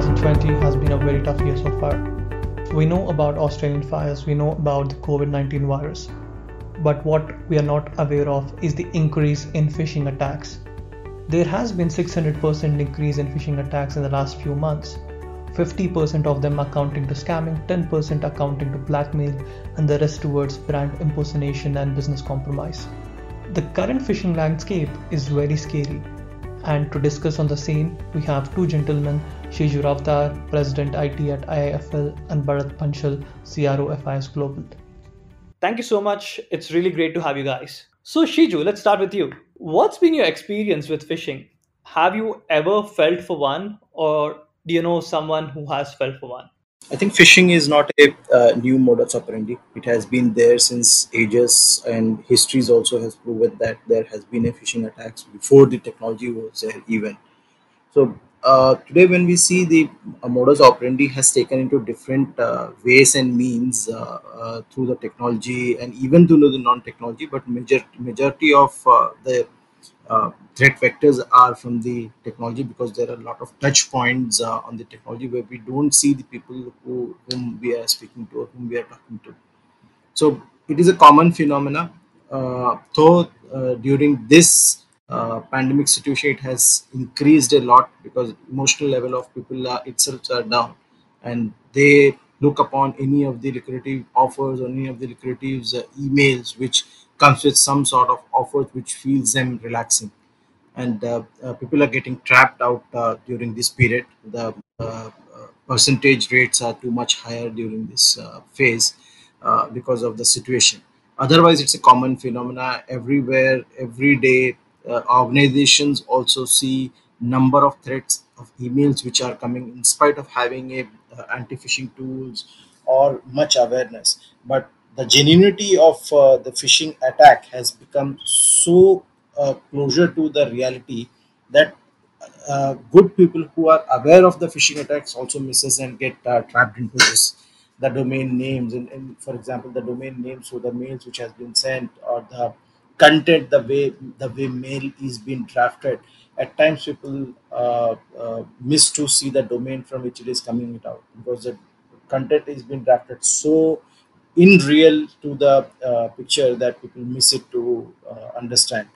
2020 has been a very tough year so far. We know about Australian fires, we know about the COVID 19 virus, but what we are not aware of is the increase in phishing attacks. There has been 600% increase in phishing attacks in the last few months. 50% of them accounting to scamming, 10% accounting to blackmail, and the rest towards brand impersonation and business compromise. The current phishing landscape is very scary and to discuss on the same, we have two gentlemen, Shiju Ravdar, President IT at IIFL, and Bharat Panchal, CRO FIS Global. Thank you so much. It's really great to have you guys. So, Shiju, let's start with you. What's been your experience with phishing? Have you ever felt for one, or do you know someone who has felt for one? I think phishing is not a uh, new modus operandi. It has been there since ages, and history also has proven that there has been a phishing attacks before the technology was there even. So uh, today, when we see the uh, modus operandi has taken into different uh, ways and means uh, uh, through the technology and even through the non-technology, but major majority of the uh, threat vectors are from the technology because there are a lot of touch points uh, on the technology where we don't see the people who whom we are speaking to or whom we are talking to. So it is a common phenomena. Uh, though uh, during this uh, pandemic situation it has increased a lot because emotional level of people are itself are down. And they look upon any of the lucrative offers or any of the lucrative emails which comes with some sort of offers which feels them relaxing. And uh, uh, people are getting trapped out uh, during this period. The uh, uh, percentage rates are too much higher during this uh, phase because of the situation. Otherwise it's a common phenomena everywhere every day. Organizations also see number of threats of emails which are coming in spite of having a anti-phishing tools or much awareness. But the genuinity of uh, the phishing attack has become so uh, closer to the reality that uh, good people who are aware of the phishing attacks also misses and get uh, trapped into this the domain names and, and for example the domain names so the mails which has been sent or the content the way the way mail is being drafted. At times people uh, uh, miss to see the domain from which it is coming out because the content is being drafted so in real to the uh, picture that people miss it to uh, understand.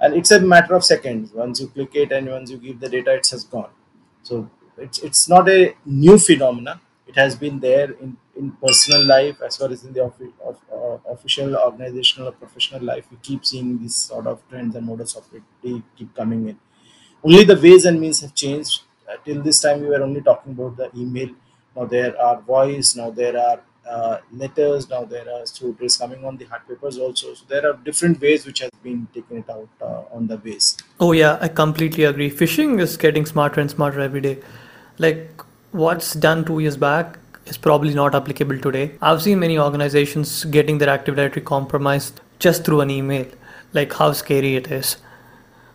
And it's a matter of seconds. Once you click it and once you give the data it has gone. So it's it's not a new phenomena. It has been there in in personal life as well as in the offi- of, uh, official organizational or professional life. We keep seeing these sort of trends and modus operandi keep coming in. Only the ways and means have changed. Uh, till this time we were only talking about the email. Now there are voice now there are uh, letters now there are so it is coming on the hard papers also so there are different ways which has been taken it out uh, on the ways Oh, yeah, I completely agree. Phishing is getting smarter and smarter every day. Like, what's done two years back is probably not applicable today. I've seen many organizations getting their Active Directory compromised just through an email. Like, how scary it is.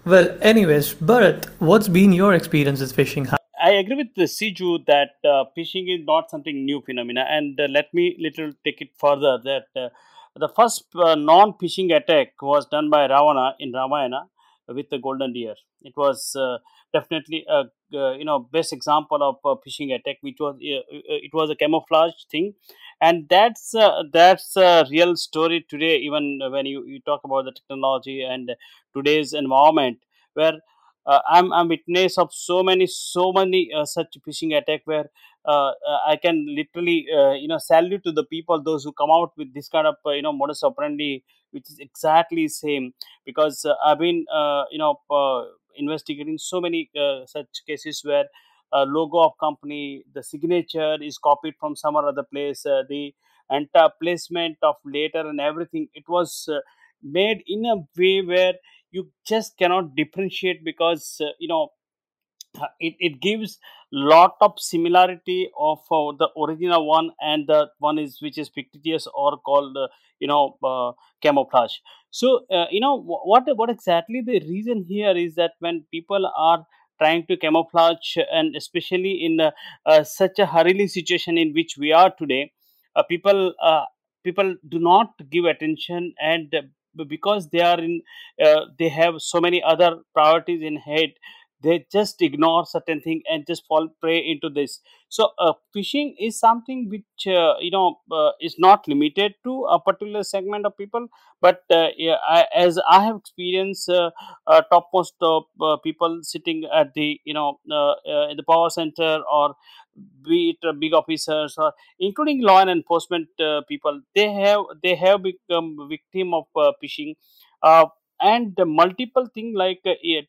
Well, anyways, Bharat, what's been your experience with phishing? I agree with the Shiju that uh, phishing is not something new phenomena, and uh, let me little take it further. That uh, the first uh, non-phishing attack was done by Ravana in Ramayana with the golden deer. It was uh, definitely a uh, you know best example of a phishing attack, which was it was a camouflage thing, and that's that's a real story today. Even when you, you talk about the technology and today's environment, where uh, I'm I'm witness of so many so many uh, such phishing attack where uh, uh, I can literally uh, you know salute to the people those who come out with this kind of uh, you know modus operandi which is exactly same. Because uh, I've been uh, you know uh, investigating so many uh, such cases where uh, logo of company the signature is copied from some other place uh, the entire placement of letter and everything it was uh, made in a way where you just cannot differentiate because uh, you know uh, it, it gives lot of similarity of uh, the original one and the one is which is fictitious or called uh, you know uh, camouflage. So uh, you know what what exactly the reason here is that when people are trying to camouflage and especially in uh, such a hurriedly situation in which we are today people people do not give attention and because they are in uh, they have so many other priorities in head they just ignore certain thing and just fall prey into this. So uh, phishing is something which uh, you know uh, is not limited to a particular segment of people but uh, yeah, I, as i have experienced uh, uh, topmost uh, people sitting at the you know in the power center or be it uh, big officers or including law and enforcement uh, people they have they have become victim of uh, phishing. And multiple thing like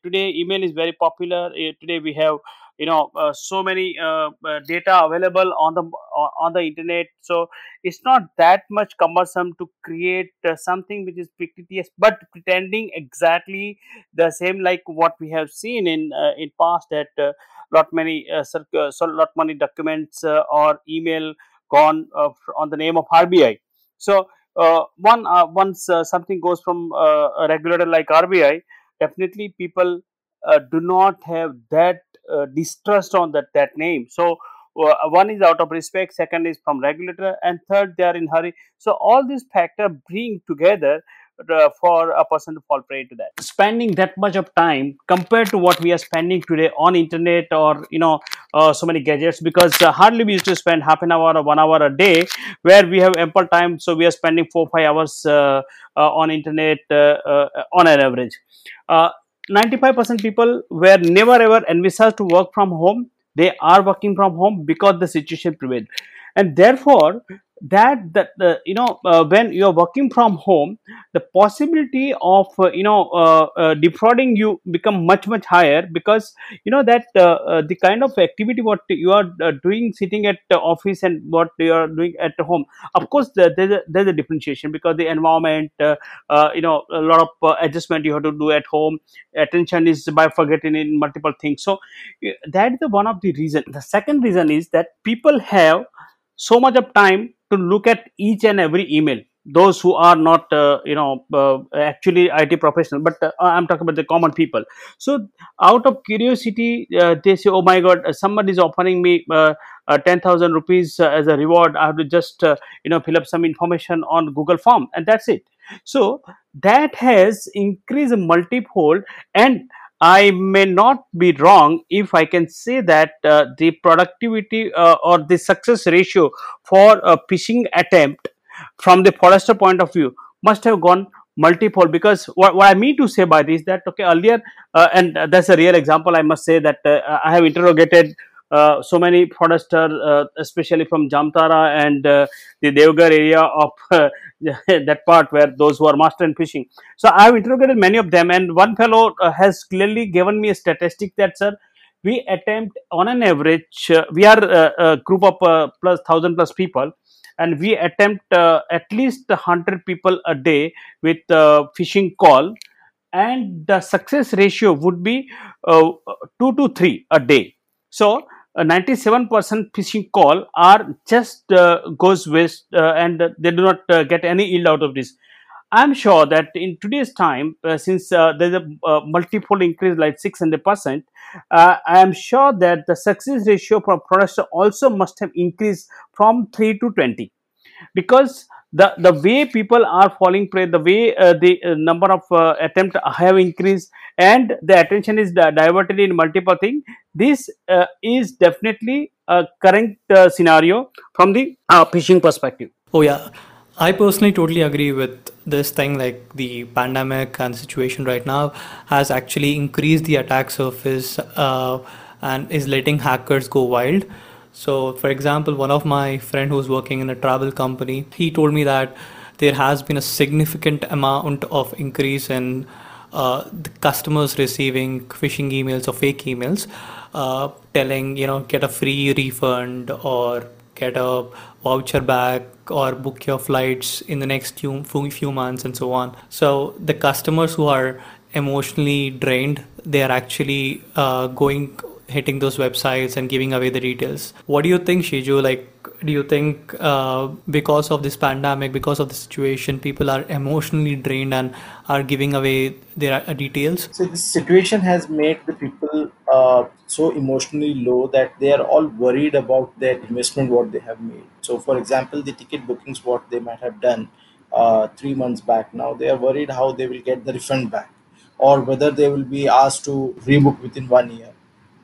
today email is very popular. Today we have you know uh, so many uh, uh, data available on the on on the internet so it's not that much cumbersome to create uh, something which is fictitious but pretending exactly the same like what we have seen in uh, in past that uh, lot many uh, uh, so lot many documents uh, or email gone uh, on the name of RBI. So uh, one uh, once uh, something goes from uh, a regulator like RBI, definitely people uh, do not have that uh, distrust on that that name. So uh, one is out of respect, second is from regulator, and third they are in hurry. So all these factors bring together uh, for a person to fall prey to that spending that much of time compared to what we are spending today on internet or you know uh, so many gadgets because uh, hardly we used to spend half an hour or one hour a day where we have ample time so we are spending four five hours uh, uh, on internet uh, uh, on an average uh, 95% people were never ever envisaged to work from home. They are working from home because the situation prevailed. And therefore that that uh, you know uh, when you are working from home the possibility of uh, you know uh, uh, defrauding you become much much higher because you know that uh, the kind of activity what you are doing sitting at the office and what you are doing at home. Of course there- there's a, there's a differentiation because the environment you know a lot of adjustment you have to do at home. Attention is by forgetting in multiple things. So uh, that is the one of the reason. The second reason is that people have so much of time to look at each and every email. Those who are not uh, you know uh, actually it professional but uh, i'm talking about the common people. So out of curiosity uh, they say oh my god uh, somebody is offering me uh, uh, 10000 rupees as a reward. I have to just you know fill up some information on google form and that's it. So that has increased multifold and I may not be wrong if I can say that uh, the productivity uh, or the success ratio for a phishing attempt from the forester point of view must have gone multiple because what, what i mean to say by this that okay earlier uh, and that's a real example i must say that uh, i have interrogated uh, so many forester uh, especially from jamtara and the Deoghar area of that part where those who are master in phishing. So i have interrogated many of them and one fellow uh, has clearly given me a statistic that sir we attempt on an average uh, we are uh, a group of uh, plus 1000 plus people and we attempt uh, at least 100 people a day with uh, phishing call and the success ratio would be uh, 2 to 3 a day. So 97% phishing call are just uh, goes waste uh, and they do not uh, get any yield out of this. I'm sure that in today's time, uh, since uh, there's a uh, multiple increase like 600%, uh, I am sure that the success ratio for products also must have increased from 3 to 20 because the, the way people are falling prey, the way uh, the uh, number of uh, attempt have increased and the attention is diverted in multiple things, this uh, is definitely a current uh, scenario from the uh, phishing perspective. Oh, yeah. I personally totally agree with this thing. Like the pandemic and situation right now has actually increased the attack surface and is letting hackers go wild. So, for example, one of my friend who's working in a travel company, he told me that there has been a significant amount of increase in uh, the customers receiving phishing emails or fake emails uh, telling you know get a free refund or get a voucher back or book your flights in the next few, few months and so on. So the customers who are emotionally drained they are actually uh, going hitting those websites and giving away the details what do you think shiju like do you think uh, because of this pandemic because of the situation people are emotionally drained and are giving away their uh, details So this situation has made the people uh, so emotionally low that they are all worried about their investment, what they have made. So, for example, the ticket bookings, what they might have done uh, three months back, now they are worried how they will get the refund back or whether they will be asked to rebook within one year.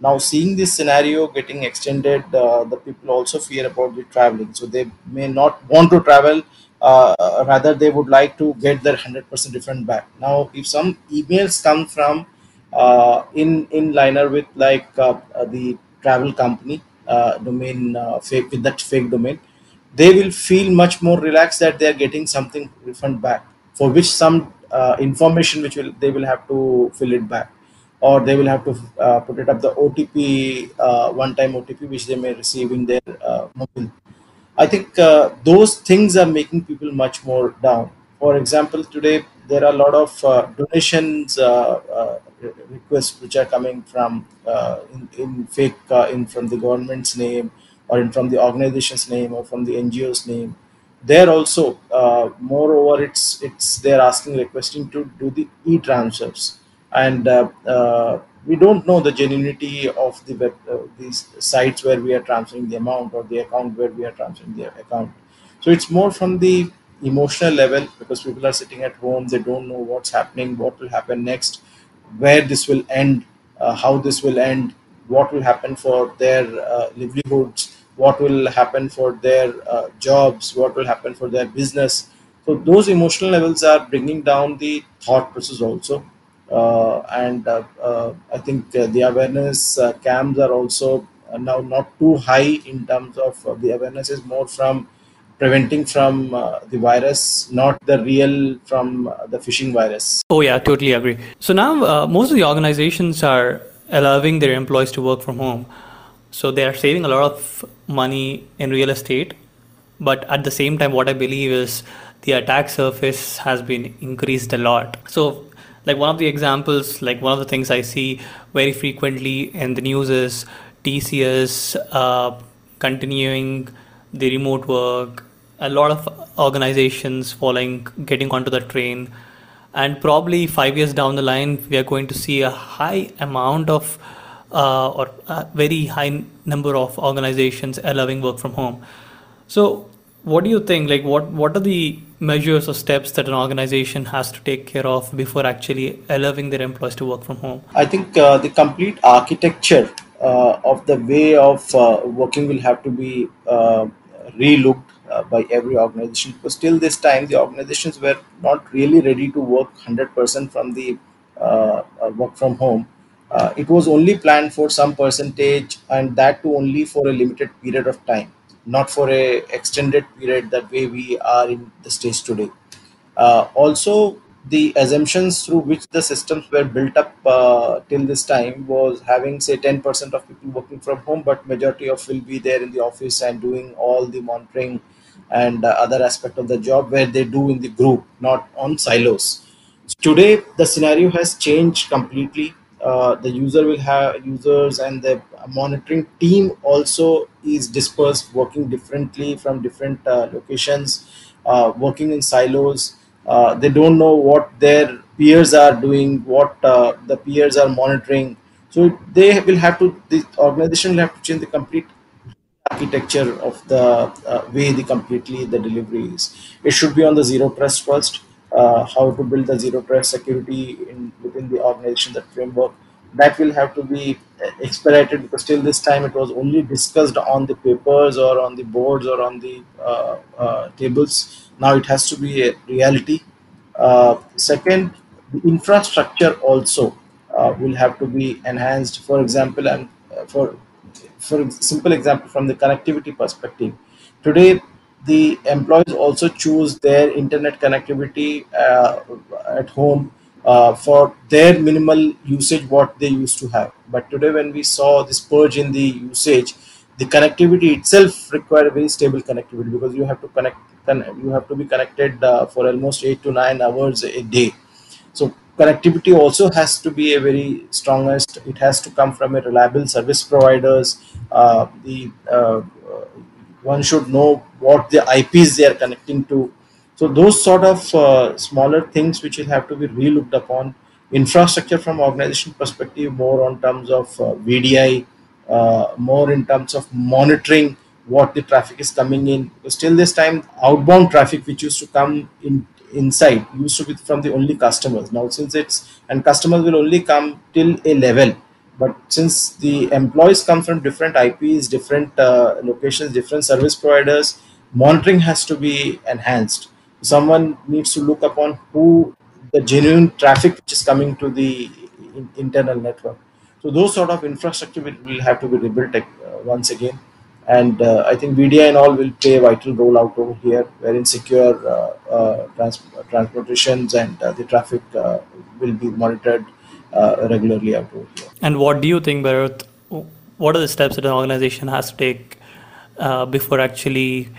Now, seeing this scenario getting extended, uh, the people also fear about the traveling. So they may not want to travel. Uh, rather, they would like to get their hundred percent refund back. Now, if some emails come from uh, in in liner with like uh, the travel company uh, domain uh, fake with that fake domain, they will feel much more relaxed that they are getting something refund back for which some information which will they will have to fill it back or they will have to uh, put it up the OTP uh, one time OTP which they may receive in their uh, mobile I think uh, those things are making people much more down. For example, today there are a lot of uh, donations uh, requests which are coming from in, in fake in from the government's name or in from the organization's name or from the NGO's name. There also, moreover, it's it's they're asking requesting to do the e-transfers and uh, uh, we don't know the genuinity of the web, uh, these sites where we are transferring the amount or the account where we are transferring the account. So it's more from the emotional level because people are sitting at home. They don't know what's happening what will happen next where this will end uh, how this will end what will happen for their uh, livelihoods what will happen for their uh, jobs what will happen for their business. So those emotional levels are bringing down the thought process also and uh, uh, I think uh, the awareness uh, camps are also uh, now not too high in terms of uh, the awareness is more from preventing from uh, the virus, not the real from uh, the phishing virus. Oh, yeah, totally agree. So now uh, most of the organizations are allowing their employees to work from home. So they are saving a lot of money in real estate. But at the same time, what I believe is the attack surface has been increased a lot. So, like one of the examples, like one of the things I see very frequently in the news is TCS uh, continuing the remote work, a lot of organizations following, getting onto the train, and probably five years down the line, we are going to see a high amount of uh, or a very high number of organizations allowing work from home. So, what do you think? Like, what what are the measures or steps that an organization has to take care of before actually allowing their employees to work from home? I think uh, the complete architecture uh, of the way of uh, working will have to be uh, relooked uh, by every organization because till this time the organizations were not really ready to work 100% from the uh, uh, work from home. It was only planned for some percentage and that too only for a limited period of time, not for a extended period that way we are in the stage today. Uh, also, the assumptions through which the systems were built up uh, till this time was having say 10% of people working from home, but majority of will be there in the office and doing all the monitoring and uh, other aspect of the job where they do in the group, not on silos. Today, the scenario has changed completely. Uh, the user will have users and the monitoring team also is dispersed, working differently from different uh, locations, uh, working in silos. Uh, they don't know what their peers are doing, what uh, the peers are monitoring. So they will have to, the organization will have to change the complete architecture of the way the completely the delivery is. It should be on the zero trust first. Uh, how to build the zero trust security in within the organization, that framework. That will have to be uh, expedited because till this time it was only discussed on the papers or on the boards or on the uh, uh, tables. Now it has to be a reality. Uh, second, the infrastructure also uh, will have to be enhanced. For example, and for for simple example from the connectivity perspective today the employees also choose their internet connectivity uh, at home uh, for their minimal usage what they used to have but today when we saw this purge in the usage the connectivity itself required very stable connectivity because you have to connect con- you have to be connected uh, for almost 8 to 9 hours a day so connectivity also has to be a very strongest. It has to come from a reliable service providers. Uh, the uh, one should know what the IPs they are connecting to. So those sort of uh, smaller things which will have to be relooked upon. Infrastructure from organization perspective, more on terms of uh, VDI, uh, more in terms of monitoring what the traffic is coming in. Because till this time, outbound traffic which used to come in insight used to be from the only customers now since it's and customers will only come till a level but since the employees come from different ips different uh, locations different service providers monitoring has to be enhanced. Someone needs to look upon who the genuine traffic which is coming to the internal network. So those sort of infrastructure will, have to be rebuilt uh, once again. And uh, I think VDI and all will play a vital role out over here, wherein secure uh, uh, trans- transportations and uh, the traffic uh, will be monitored uh, regularly out over here. And what do you think, Bharat? What are the steps that an organization has to take before actually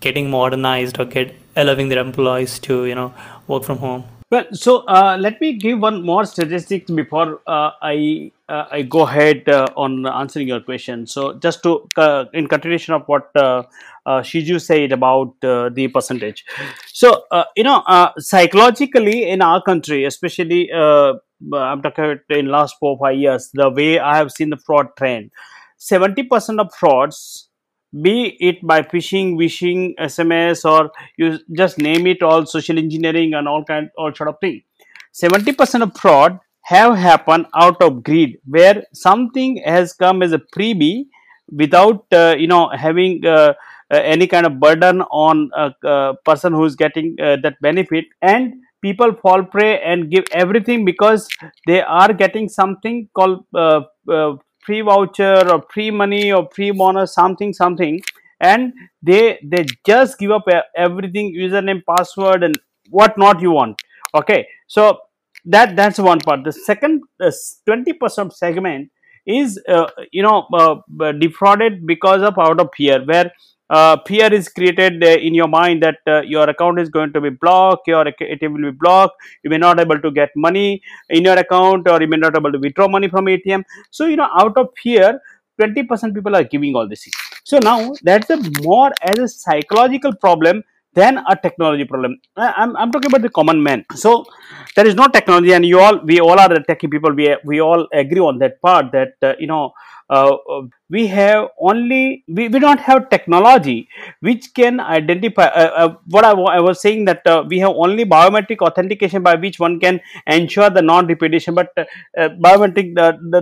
getting modernized or get allowing their employees to, you know, work from home? Well, so uh, let me give one more statistic before uh, I uh, I go ahead uh, on answering your question. So just to uh, in continuation of what uh, Shiju said about the percentage. So you know psychologically in our country, especially I'm talking in last four or five years, the way I have seen the fraud trend, seventy percent of frauds be it by phishing, vishing, SMS, or you just name it all social engineering and all kind all sort of thing. 70% of fraud have happened out of greed where something has come as a freebie without uh, you know having uh, uh, any kind of burden on a, a person who is getting uh, that benefit and people fall prey and give everything because they are getting something called uh, uh, free voucher or free money or free bonus something something. And they they just give up everything username password and what not you want. Okay so that that's one part. The second 20% segment is uh, you know uh, defrauded because of out of fear where uh, fear is created uh, in your mind that uh, your account is going to be blocked your atm will be blocked you may not able to get money in your account or you may not able to withdraw money from atm so you know out of fear 20% people are giving all this. So now that's a more as a psychological problem than a technology problem. I'm, I'm talking about the common man. So there is no technology and you all we all are the techie people. We, we all agree on that part that uh, you know uh, uh, we have only we, we don't have technology which can identify uh, uh what I, I, was saying that uh, we have only biometric authentication by which one can ensure the non-repudiation but biometric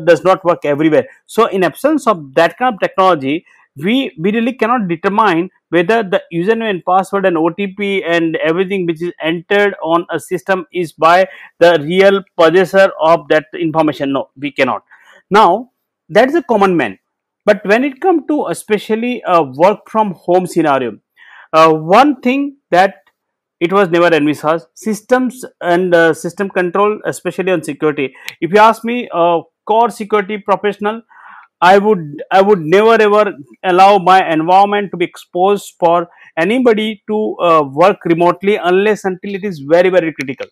does not work everywhere. So in absence of that kind of technology we we really cannot determine whether the username and password and otp and everything which is entered on a system is by the real possessor of that information. No we cannot. Now that's a common man. But when it comes to especially a work from home scenario uh, one thing that it was never envisaged systems and uh, system control especially on security. If you ask me a core security professional I would I would never ever allow my environment to be exposed for anybody to uh, work remotely unless until it is very very critical.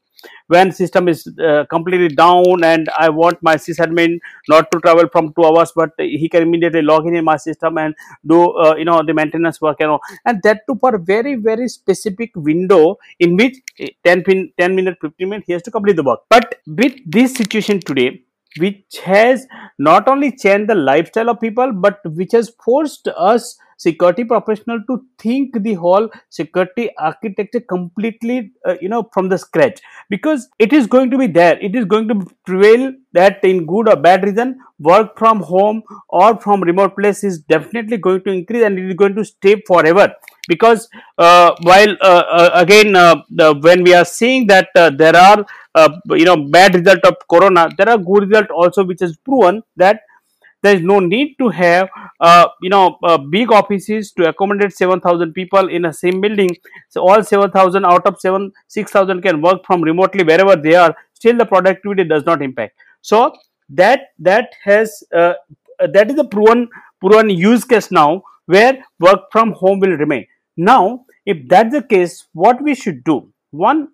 When system is uh, completely down and I want my sysadmin not to travel from two hours, but he can immediately log in in my system and do uh, you know the maintenance work you know, and that too for very very specific window in which 10 pin 10 minute 15 minutes he has to complete the work. But with this situation today which has not only changed the lifestyle of people but which has forced us security professional to think the whole security architecture completely uh, you know from the scratch. Because it is going to be there. It is going to prevail that in good or bad reason work from home or from remote place is definitely going to increase and it is going to stay forever because uh, while uh, uh again the, when we are seeing that there are you know bad result of corona there are good result also which has proven that there is no need to have uh, you know uh, big offices to accommodate 7000 people in a same building. So all 7000 out of 7 6000 can work from remotely wherever they are. Still the productivity does not impact. So that that has uh, that is a proven proven use case now where work from home will remain now if that's the case what we should do? One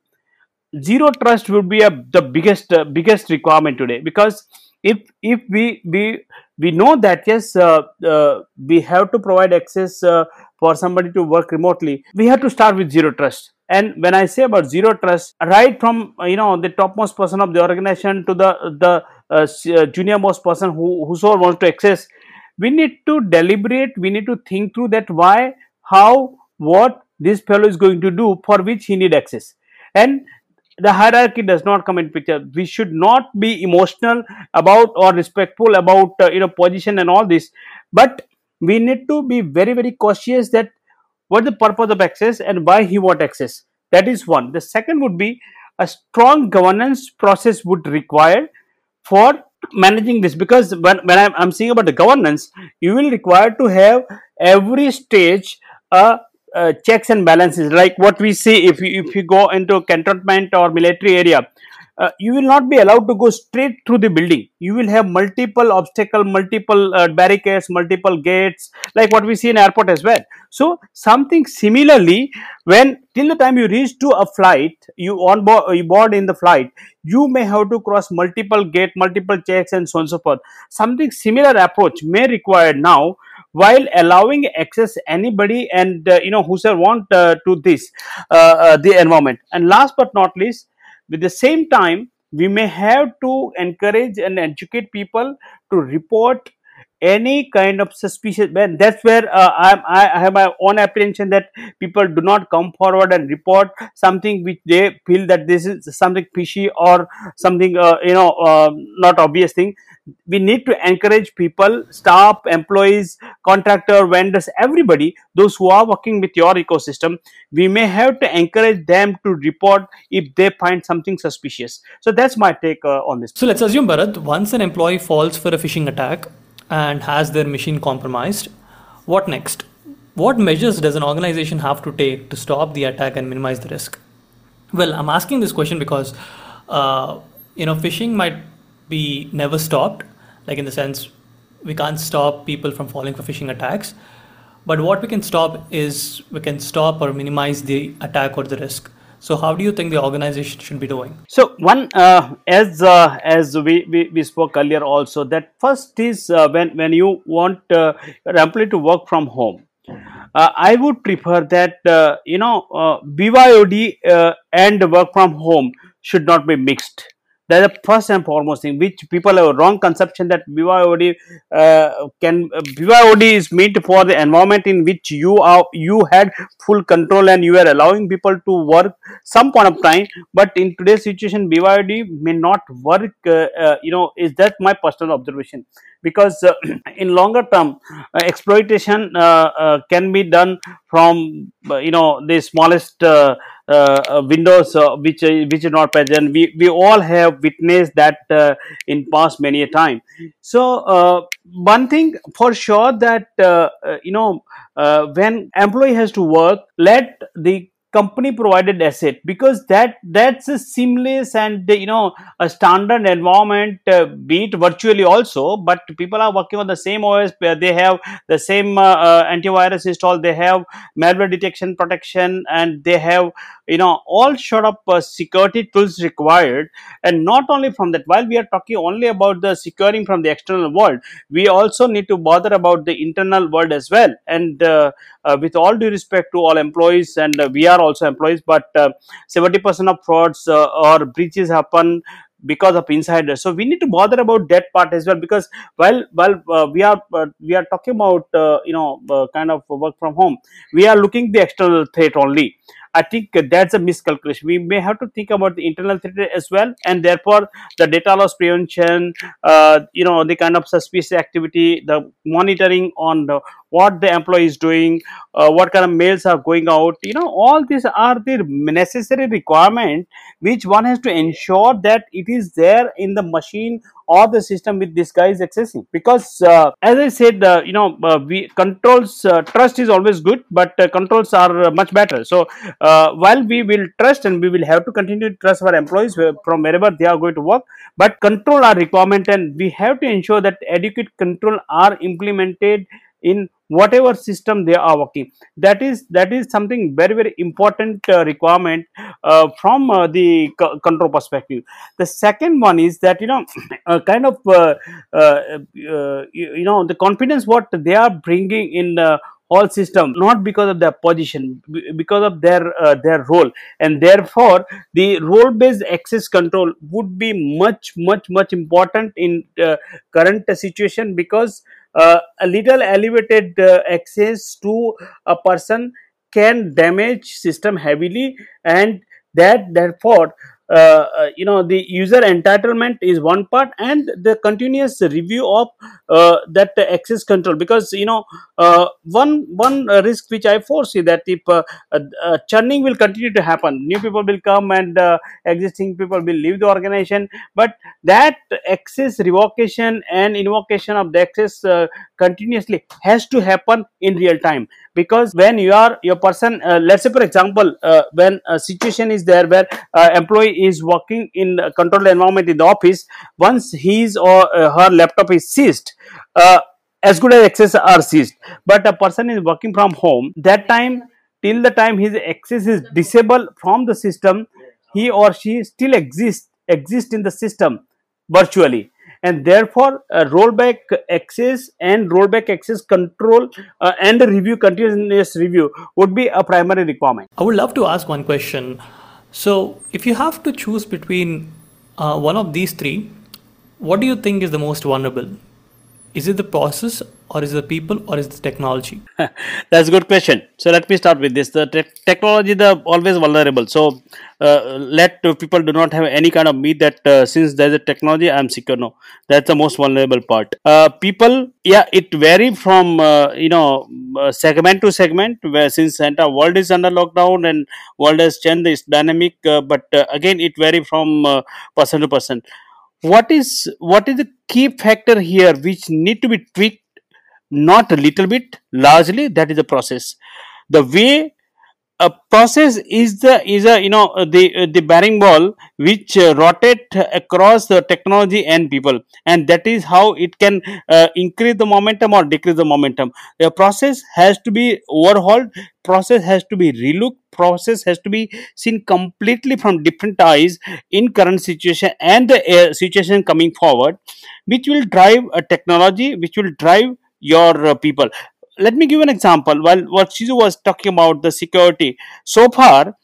zero trust would be a, the biggest uh, biggest requirement today because if if we we we know that yes uh, uh, we have to provide access uh, for somebody to work remotely we have to start with zero trust. And when i say about zero trust right from uh, you know the topmost person of the organization to the the uh, junior most person who whosoever wants to access we need to deliberate we need to think through that why how what this fellow is going to do for which he need access. And the hierarchy does not come in picture. We should not be emotional about or respectful about uh, you know position and all this. But we need to be very very cautious that what the purpose of access and why he want access. That is one. The second would be a strong governance process would require for managing this. Because when, when I'm, I'm seeing about the governance you will require to have every stage a uh, checks and balances. Like what we see if you, if you go into cantonment or military area uh, you will not be allowed to go straight through the building. You will have multiple obstacle multiple uh, barricades multiple gates like what we see in airport as well. So something similarly when till the time you reach to a flight you on board you board in the flight you may have to cross multiple gate multiple checks and so on and so forth. Something similar approach may require now while allowing access anybody and uh, you know whosoever want uh, to this uh, the environment. And last but not least with the same time we may have to encourage and educate people to report any kind of suspicious man. That's where uh, I, I have my own apprehension that people do not come forward and report something which they feel that this is something fishy or something uh, you know uh, not obvious thing. We need to encourage people staff employees contractor vendors everybody those who are working with your ecosystem we may have to encourage them to report if they find something suspicious. So that's my take uh, on this. So let's assume bharat once an employee falls for a phishing attack and has their machine compromised, what next? What measures does an organization have to take to stop the attack and minimize the risk? Well, I'm asking this question because, uh, you know, phishing might be never stopped, like in the sense we can't stop people from falling for phishing attacks. But what we can stop is we can stop or minimize the attack or the risk. So, how do you think the organization should be doing? So, one uh, as uh, as we, we, we spoke earlier also that first is uh, when when you want uh, your employee to work from home. Uh, I would prefer that uh, you know BYOD and work from home should not be mixed that's the first and foremost thing which people have a wrong conception that BYOD uh, can BYOD is meant for the environment in which you are you had full control and you are allowing people to work some point of time. But in today's situation BYOD may not work uh, uh, you know is that my personal observation? Because uh, in longer term uh, exploitation can be done from you know the smallest Uh, uh, windows uh, which uh, which are not present. We we all have witnessed that in past many a time. So one thing for sure that you know when employee has to work let the company provided asset because that that's a seamless and you know a standard environment uh, be it virtually also but people are working on the same os they have the same uh, uh, antivirus installed they have malware detection protection and they have you know all sort of uh, security tools required. And not only from that while we are talking only about the securing from the external world we also need to bother about the internal world as well. And uh, uh, with all due respect to all employees and uh, we are also employees but 70% uh, of frauds uh, or breaches happen because of insiders so we need to bother about that part as well because while while uh, we are uh, we are talking about uh, you know kind of work from home we are looking the external threat only I think that's a miscalculation. We may have to think about the internal threat as well, and therefore the data loss prevention, uh, you know, the kind of suspicious activity, the monitoring on the, what the employee is doing, uh, what kind of mails are going out, you know, all these are the necessary requirement which one has to ensure that it is there in the machine or the system with this guy is accessing. Because uh, as i said uh, you know uh, we controls uh, trust is always good but uh, controls are much better. So while we will trust and we will have to continue to trust our employees from wherever they are going to work but control are requirement and we have to ensure that adequate control are implemented in whatever system they are working. That is that is something very very important uh, requirement uh, from uh, the control perspective. The second one is that you know kind of uh, uh, uh, you know the confidence what they are bringing in the whole system not because of their position because of their uh, their role. And therefore the role based access control would be much much much important in uh, current situation because uh, a little elevated uh, access to a person can damage system heavily and that therefore you know the user entitlement is one part and the continuous review of uh, that access control. Because you know uh, one one uh, risk which i foresee that if uh, uh, uh, churning will continue to happen new people will come and uh, existing people will leave the organization. But that access revocation and invocation of the access uh, continuously has to happen in real time because when you are your person uh, let's say for example uh, when a situation is there where uh, employee is working in a controlled environment in the office once his or uh, her laptop is seized uh, as good as access are seized. But a person is working from home that time till the time his access is disabled from the system he or she still exists exist in the system virtually and therefore uh, role based access and role based access control uh, and review continuous review would be a primary requirement I would love to ask one question. So, if you have to choose between uh, one of these three, what do you think is the most vulnerable? Is it the process, or is it the people, or is it the technology? That's a good question. So let me start with this. The te- technology, the always vulnerable. So uh, let uh, people do not have any kind of myth that uh, since there's a technology, I'm secure. No, that's the most vulnerable part. Uh, people, yeah, it vary from uh, you know uh, segment to segment. Where since the entire world is under lockdown and world has changed, it's dynamic. But again, it vary from person to person. What is what is the key factor here which need to be tweaked not a little bit largely that is the process. The way a process is the is a you know uh, the uh, the bearing ball which uh, rotate across the technology and people. And that is how it can uh, increase the momentum or decrease the momentum. The process has to be overhauled process has to be relooked process has to be seen completely from different eyes in current situation and the uh, situation coming forward which will drive a technology which will drive your uh, people. Let me give an example. While what Shiju was talking about the security. So far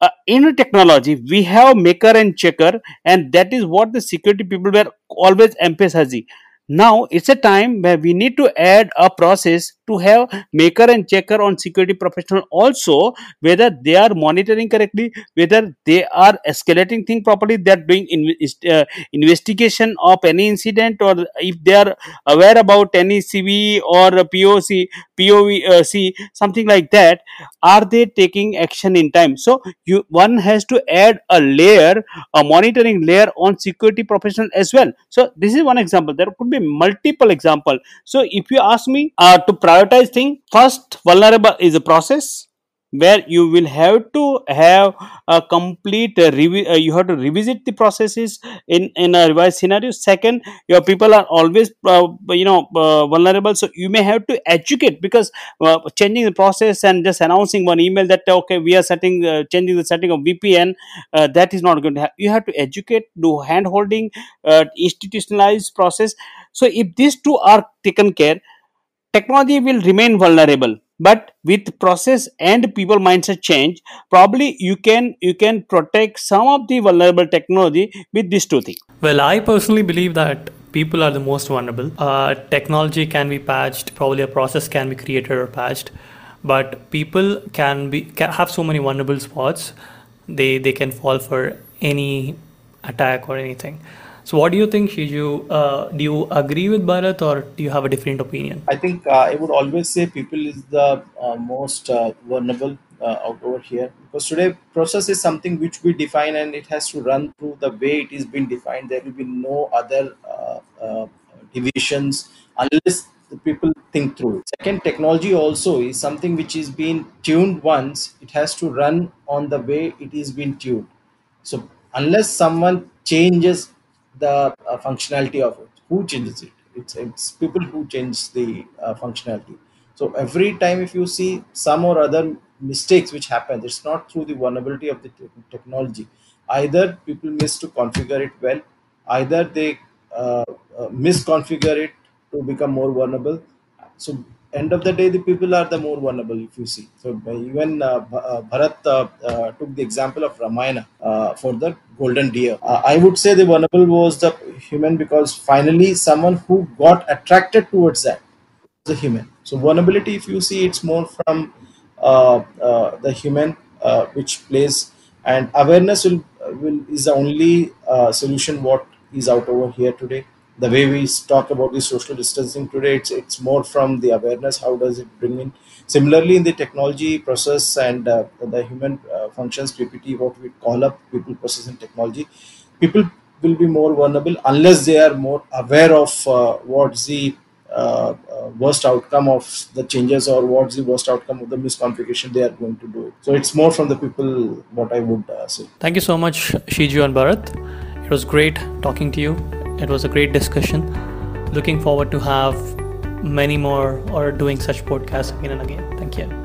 uh, in technology we have maker and checker and that is what the security people were always emphasizing now it's a time where we need to add a process to have maker and checker on security professional also whether they are monitoring correctly whether they are escalating thing properly they are doing in, uh, investigation of any incident or if they are aware about any cv or poc pov something like that are they taking action in time? So you one has to add a layer a monitoring layer on security professional as well. So this is one example. There could be multiple example. So if you ask me uh, to prioritize thing first vulnerable is a process where you will have to have a complete uh, revi- uh, you have to revisit the processes in in a revised scenario. Second your people are always uh, you know uh, vulnerable. So you may have to educate because uh, changing the process and just announcing one email that okay we are setting uh, changing the setting of vpn uh, that is not going to ha- you have to educate do hand holding uh, institutionalized process so if these two are taken care technology will remain vulnerable but with process and people mindset change probably you can you can protect some of the vulnerable technology with these two things Well, I personally believe that people are the most vulnerable. Uh, technology can be patched, probably a process can be created or patched, but people can be can have so many vulnerable spots. They they can fall for any attack or anything. So, what do you think, Shiju? Uh, do you agree with Bharat or do you have a different opinion? I think uh, I would always say people is the uh, most uh, vulnerable uh, out over here because today process is something which we define and it has to run through the way it is being defined. There will be no other uh, divisions unless the people think through it. Second, technology also is something which is being tuned once. It has to run on the way it is being tuned. So unless someone changes the uh, functionality of it, who changes it? It's, it's people who change the uh, functionality. So every time if you see some or other mistakes which happen, it's not through the vulnerability of the te- technology. Either people miss to configure it well, either they uh, uh, misconfigure it to become more vulnerable. So end of the day, the people are the more vulnerable if you see. So even uh, uh, Bharat uh, uh, took the example of Ramayana uh, for the golden deer. I would say the vulnerable was the human because finally someone who got attracted towards that was the human. So vulnerability, if you see, it's more from the human, which plays and awareness will, will is the only solution what is out over here today the way we talk about the social distancing today it's it's more from the awareness how does it bring in similarly in the technology process and uh, the human uh, functions ppt what we call up people process and technology people will be more vulnerable unless they are more aware of uh, what's the uh, uh, worst outcome of the changes or what's the worst outcome of the misconfiguration they are going to do. So it's more from the people what I would uh, say. Thank you so much, Shiju and Bharat. It was great talking to you. It was a great discussion. Looking forward to have many more or doing such podcasts again and again. Thank you.